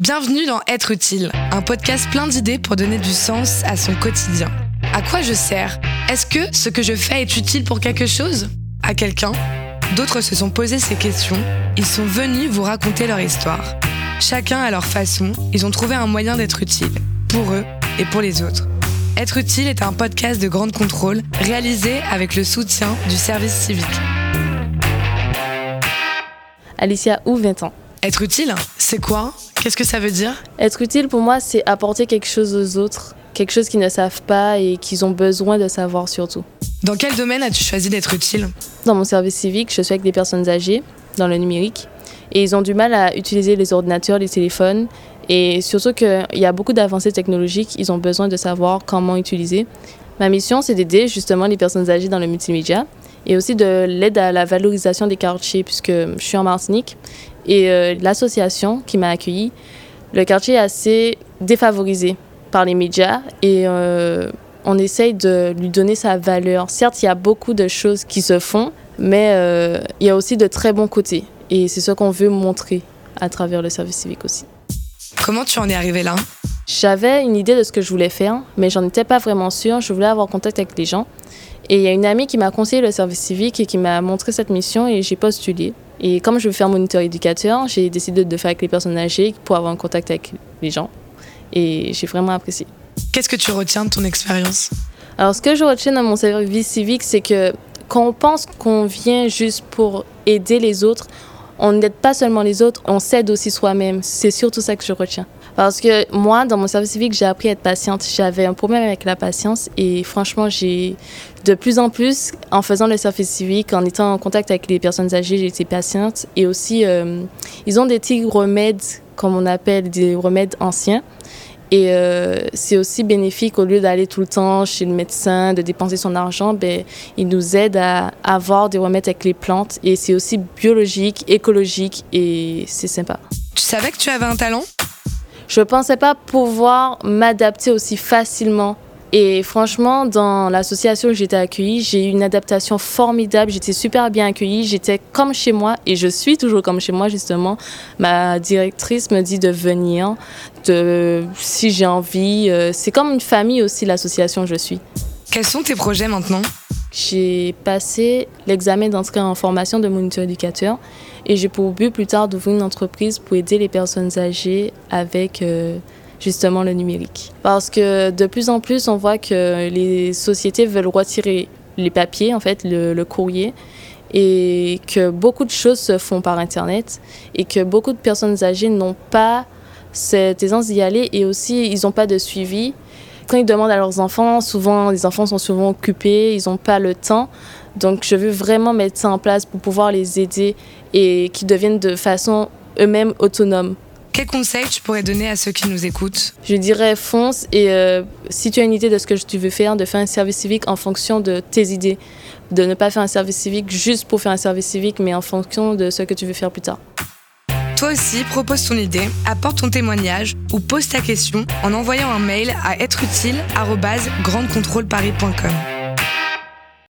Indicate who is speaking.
Speaker 1: Bienvenue dans Être utile, un podcast plein d'idées pour donner du sens à son quotidien. À quoi je sers? Est-ce que ce que je fais est utile pour quelque chose? À quelqu'un? D'autres se sont posés ces questions. Ils sont venus vous raconter leur histoire. Chacun à leur façon, ils ont trouvé un moyen d'être utile, pour eux et pour les autres. Être utile est un podcast de grande contrôle réalisé avec le soutien du service civique.
Speaker 2: Alicia ou 20 ans.
Speaker 1: Être utile, c'est quoi? Qu'est-ce que ça veut dire?
Speaker 2: Être utile pour moi, c'est apporter quelque chose aux autres, quelque chose qu'ils ne savent pas et qu'ils ont besoin de savoir surtout.
Speaker 1: Dans quel domaine as-tu choisi d'être utile?
Speaker 2: Dans mon service civique, je suis avec des personnes âgées dans le numérique et ils ont du mal à utiliser les ordinateurs, les téléphones et surtout qu'il y a beaucoup d'avancées technologiques, ils ont besoin de savoir comment utiliser. Ma mission, c'est d'aider justement les personnes âgées dans le multimédia et aussi de l'aide à la valorisation des quartiers, puisque je suis en Martinique. Et euh, l'association qui m'a accueillie, le quartier est assez défavorisé par les médias et euh, on essaye de lui donner sa valeur. Certes, il y a beaucoup de choses qui se font, mais euh, il y a aussi de très bons côtés. Et c'est ce qu'on veut montrer à travers le service civique aussi.
Speaker 1: Comment tu en es arrivé là?
Speaker 2: J'avais une idée de ce que je voulais faire, mais j'en étais pas vraiment sûre. Je voulais avoir contact avec les gens. Et il y a une amie qui m'a conseillé le service civique et qui m'a montré cette mission et j'ai postulé. Et comme je veux faire moniteur éducateur, j'ai décidé de faire avec les personnes âgées pour avoir un contact avec les gens. Et j'ai vraiment apprécié.
Speaker 1: Qu'est-ce que tu retiens de ton expérience?
Speaker 2: Alors, ce que je retiens dans mon service civique, c'est que quand on pense qu'on vient juste pour aider les autres, on n'aide pas seulement les autres, on s'aide aussi soi-même. C'est surtout ça que je retiens. Parce que moi, dans mon service civique, j'ai appris à être patiente. J'avais un problème avec la patience et franchement, j'ai de plus en plus, en faisant le service civique, en étant en contact avec les personnes âgées, j'ai été patiente. Et aussi, euh, ils ont des petits remèdes, comme on appelle des remèdes anciens. Et euh, c'est aussi bénéfique, au lieu d'aller tout le temps chez le médecin, de dépenser son argent, ben, il nous aide à avoir des remèdes avec les plantes. Et c'est aussi biologique, écologique et c'est sympa.
Speaker 1: Tu savais que tu avais un talent?
Speaker 2: Je ne pensais pas pouvoir m'adapter aussi facilement. Et franchement, dans l'association où j'étais accueillie, j'ai eu une adaptation formidable. J'étais super bien accueillie. J'étais comme chez moi et je suis toujours comme chez moi, justement. Ma directrice me dit de venir, de, si j'ai envie. Euh, c'est comme une famille aussi, l'association où je suis.
Speaker 1: Quels sont tes projets maintenant?
Speaker 2: J'ai passé l'examen d'entrée en formation de moniteur éducateur et j'ai pour but plus tard d'ouvrir une entreprise pour aider les personnes âgées avec euh, justement le numérique. Parce que de plus en plus, on voit que les sociétés veulent retirer les papiers, en fait, le, courrier, et que beaucoup de choses se font par Internet, et que beaucoup de personnes âgées n'ont pas cette aisance d'y aller, et aussi, ils n'ont pas de suivi. Quand ils demandent à leurs enfants, souvent, les enfants sont souvent occupés, ils n'ont pas le temps. Donc, je veux vraiment mettre ça en place pour pouvoir les aider et qu'ils deviennent de façon eux-mêmes autonomes.
Speaker 1: Quel conseil tu pourrais donner à ceux qui nous écoutent?
Speaker 2: Je dirais fonce et euh, si tu as une idée de ce que tu veux faire, de faire un service civique en fonction de tes idées. De ne pas faire un service civique juste pour faire un service civique, mais en fonction de ce que tu veux faire plus tard.
Speaker 1: Toi aussi, propose ton idée, apporte ton témoignage ou pose ta question en envoyant un mail à êtreutile@grandecontrôleparis.com.